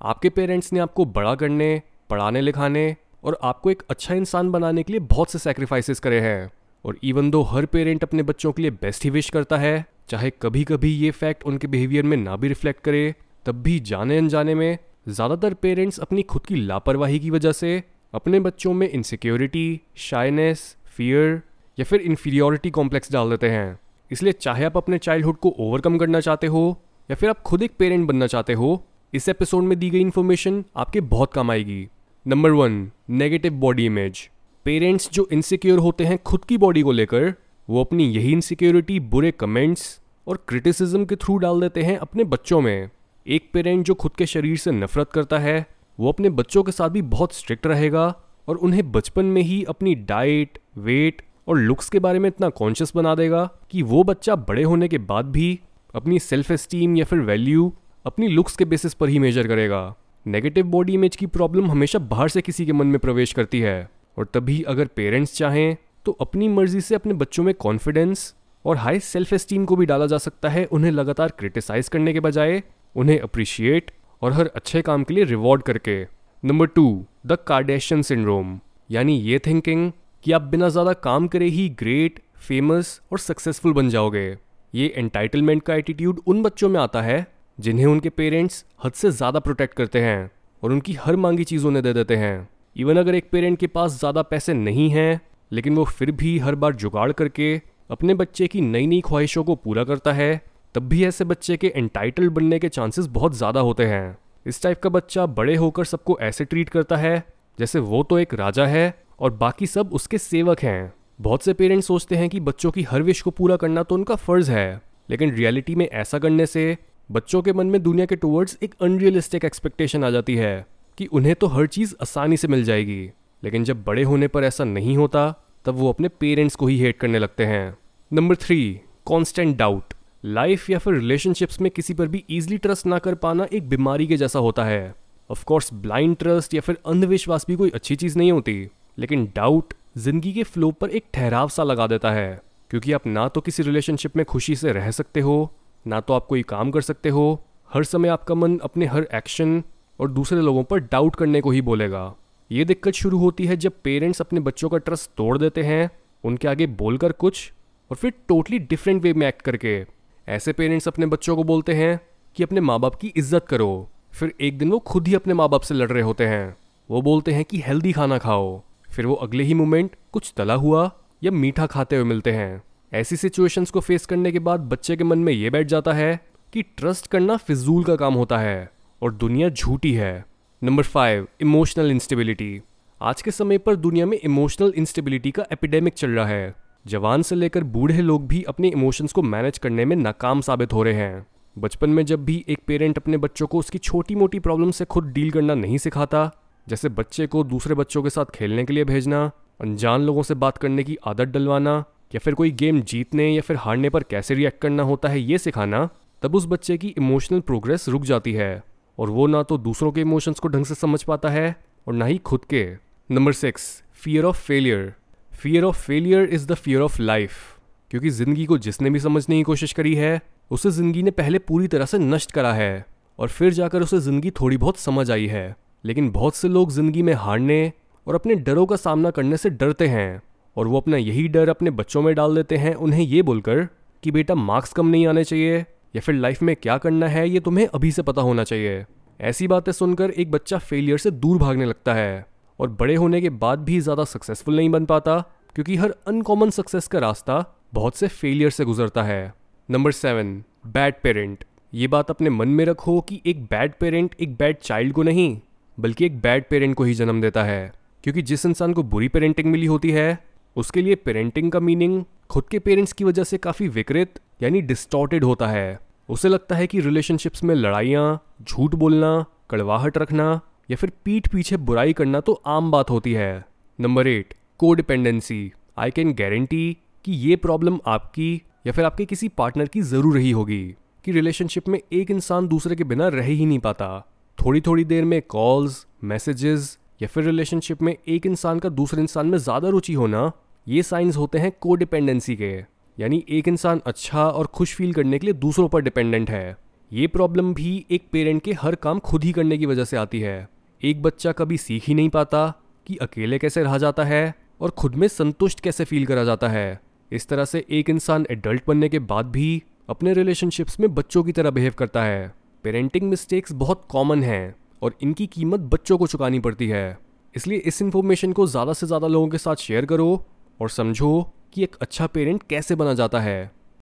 आपके पेरेंट्स ने आपको बड़ा करने, पढ़ाने, लिखाने और आपको एक अच्छा इंसान बनाने के लिए बहुत से सेक्रीफाइसेस करे हैं। और इवन दो हर पेरेंट अपने बच्चों के लिए बेस्ट ही विश करता है, चाहे कभी कभी ये फैक्ट उनके बिहेवियर में ना भी रिफ्लेक्ट करे, तब भी जाने अनजाने में ज़्यादातर पेरेंट्स अपनी खुद की लापरवाही की वजह से अपने बच्चों में इनसिक्योरिटी शाइनेस फियर या फिर इन्फीरियोरिटी कॉम्प्लेक्स डाल देते हैं। इसलिए चाहे आप अपने चाइल्डहुड को ओवरकम करना चाहते हो या फिर आप खुद एक पेरेंट बनना चाहते हो इस एपिसोड में दी गई इन्फॉर्मेशन आपके बहुत काम आएगी। Number one negative body image parents जो इनसिक्योर होते हैं खुद की बॉडी को लेकर, वो अपनी यही इनसिक्योरिटी बुरे कमेंट्स और क्रिटिसिज्म के थ्रू डाल देते हैं अपने बच्चों में। एक पेरेंट जो खुद के शरीर से नफरत करता है, वो अपने बच्चों के साथ भी बहुत स्ट्रिक्ट रहेगा और उन्हें बचपन में ही अपनी डाइट वेट और लुक्स के बारे में इतना कॉन्शियस बना देगा कि वो बच्चा बड़े होने के बाद भी अपनी सेल्फ एस्टीम या फिर वैल्यू अपनी लुक्स के बेसिस पर ही मेजर करेगा। नेगेटिव बॉडी इमेज की प्रॉब्लम हमेशा बाहर से किसी के मन में प्रवेश करती है। और तभी अगर पेरेंट्स चाहें तो अपनी मर्ज़ी से अपने बच्चों में कॉन्फिडेंस और हाई सेल्फ एस्टीम को भी डाला जा सकता है, उन्हें लगातार क्रिटिसाइज करने के बजाय, उन्हें अप्रिशिएट और हर अच्छे काम के लिए रिवॉर्ड करके। Number two the Kardashian syndrome यानी ये थिंकिंग कि आप बिना ज़्यादा काम करे ही ग्रेट फ़ेमस और सक्सेसफुल बन जाओगे। ये एंटाइटलमेंट का एटीट्यूड उन बच्चों में आता है जिन्हें उनके पेरेंट्स हद से ज़्यादा प्रोटेक्ट करते हैं और उनकी हर मांगी चीज़ उन्हें दे देते हैं। इवन अगर एक पेरेंट के पास ज़्यादा पैसे नहीं हैं, लेकिन वो फिर भी हर बार जुगाड़ करके अपने बच्चे की नई नई ख्वाहिशों को पूरा करता है, तब भी ऐसे बच्चे के एंटाइटल्ड बनने के चांसेस बहुत ज़्यादा होते हैं। इस टाइप का बच्चा बड़े होकर सबको ऐसे ट्रीट करता है, जैसे वो तो एक राजा है और बाकी सब उसके सेवक हैं। बहुत से पेरेंट्स सोचते हैं कि बच्चों की हर विश को पूरा करना तो उनका फ़र्ज़ है, लेकिन रियलिटी में ऐसा करने से बच्चों के मन में दुनिया के टूवर्ड्स एक अनरियलिस्टिक एक्सपेक्टेशन आ जाती है कि उन्हें तो हर चीज़ आसानी से मिल जाएगी। लेकिन जब बड़े होने पर ऐसा नहीं होता, तब वो अपने पेरेंट्स को ही हेट करने लगते हैं। Number three constant doubt life या फिर रिलेशनशिप्स में किसी पर भी इजिली ट्रस्ट ना कर पाना एक बीमारी के जैसा होता है। ऑफकोर्स ब्लाइंड ट्रस्ट या फिर अंधविश्वास भी कोई अच्छी चीज़ नहीं होती, लेकिन डाउट ज़िंदगी के फ्लो पर एक ठहराव सा लगा देता है, क्योंकि आप ना तो किसी रिलेशनशिप में खुशी से रह सकते हो ना तो आप कोई काम कर सकते हो, हर समय आपका मन अपने हर एक्शन और दूसरे लोगों पर डाउट करने को ही बोलेगा। ये दिक्कत शुरू होती है जब पेरेंट्स अपने बच्चों का ट्रस्ट तोड़ देते हैं, उनके आगे बोलकर कुछ और फिर टोटली डिफरेंट वे में एक्ट करके। ऐसे पेरेंट्स अपने बच्चों को बोलते हैं कि अपने माँ बाप की इज़्ज़त करो। फिर एक दिन वो खुद ही अपने माँ बाप से लड़ रहे होते हैं। वो बोलते हैं कि हेल्दी खाना खाओ। फिर वो अगले ही मोमेंट कुछ तला हुआ या मीठा खाते हुए मिलते हैं। ऐसी सिचुएशंस को फेस करने के बाद बच्चे के मन में ये बैठ जाता है कि ट्रस्ट करना फिजूल का काम होता है और दुनिया झूठी है। नंबर फाइव इमोशनल इंस्टेबिलिटी आज के समय पर दुनिया में इमोशनल इंस्टेबिलिटी का एपिडेमिक चल रहा है। जवान से लेकर बूढ़े लोग भी अपने इमोशंस को मैनेज करने में नाकाम साबित हो रहे हैं। बचपन में जब भी एक पेरेंट अपने बच्चों को उसकी छोटी मोटी प्रॉब्लम से खुद डील करना नहीं सिखाता, जैसे बच्चे को दूसरे बच्चों के साथ खेलने के लिए भेजना, अनजान लोगों से बात करने की आदत डलवाना या फिर कोई गेम जीतने या फिर हारने पर कैसे रिएक्ट करना होता है, ये सिखाना, तब उस बच्चे की इमोशनल प्रोग्रेस रुक जाती है। और वो ना तो दूसरों के इमोशंस को ढंग से समझ पाता है, और ना ही खुद के। Number six fear of failure fear of failure is the fear of life क्योंकि ज़िंदगी को जिसने भी समझने की कोशिश करी है, उसे ज़िंदगी ने पहले पूरी तरह से नष्ट करा है, और फिर जाकर उसे ज़िंदगी थोड़ी बहुत समझ आई है। लेकिन बहुत से लोग ज़िंदगी में हारने और अपने डरों का सामना करने से डरते हैं। और वो अपना यही डर अपने बच्चों में डाल देते हैं, उन्हें ये बोलकर कि बेटा मार्क्स कम नहीं आने चाहिए, या फिर लाइफ में क्या करना है ये तुम्हें अभी से पता होना चाहिए। ऐसी बातें सुनकर एक बच्चा फेलियर से दूर भागने लगता है और बड़े होने के बाद भी ज़्यादा सक्सेसफुल नहीं बन पाता, क्योंकि हर अनकॉमन सक्सेस का रास्ता बहुत से फेलियर से गुजरता है। नंबर सेवन बैड पेरेंट ये बात अपने मन में रखो कि एक बैड पेरेंट एक बैड चाइल्ड को नहीं, बल्कि एक बैड पेरेंट को ही जन्म देता है, क्योंकि जिस इंसान को बुरी पेरेंटिंग मिली होती है उसके लिए पेरेंटिंग का मीनिंग खुद के पेरेंट्स की वजह से काफ़ी विकृत, यानी डिस्टॉर्टेड होता है। उसे लगता है कि रिलेशनशिप्स में लड़ाइयाँ, झूठ बोलना, कड़वाहट रखना, या फिर पीठ पीछे बुराई करना तो आम बात होती है। Number eight codependency I can guarantee कि ये प्रॉब्लम आपकी या फिर आपके किसी पार्टनर की ज़रूर रही होगी, कि रिलेशनशिप में एक इंसान दूसरे के बिना रह ही नहीं पाता। थोड़ी थोड़ी देर में कॉल्स मैसेजेस या फिर रिलेशनशिप में एक इंसान का दूसरे इंसान में ज़्यादा रुचि होना ये साइंस होते हैं को डिपेंडेंसी के, यानी एक इंसान अच्छा और खुश फील करने के लिए दूसरों पर डिपेंडेंट है। ये प्रॉब्लम भी एक पेरेंट के हर काम खुद ही करने की वजह से आती है। एक बच्चा कभी सीख ही नहीं पाता कि अकेले कैसे रहा जाता है और खुद में संतुष्ट कैसे फील करा जाता है। इस तरह से एक इंसान एडल्ट बनने के बाद भी अपने रिलेशनशिप्स में बच्चों की तरह बिहेव करता है। पेरेंटिंग मिस्टेक्स बहुत कॉमन हैं और इनकी कीमत बच्चों को चुकानी पड़ती है। इसलिए इस इन्फॉर्मेशन को ज़्यादा से ज़्यादा लोगों के साथ शेयर करो और समझो कि एक अच्छा पेरेंट कैसे बना जाता है।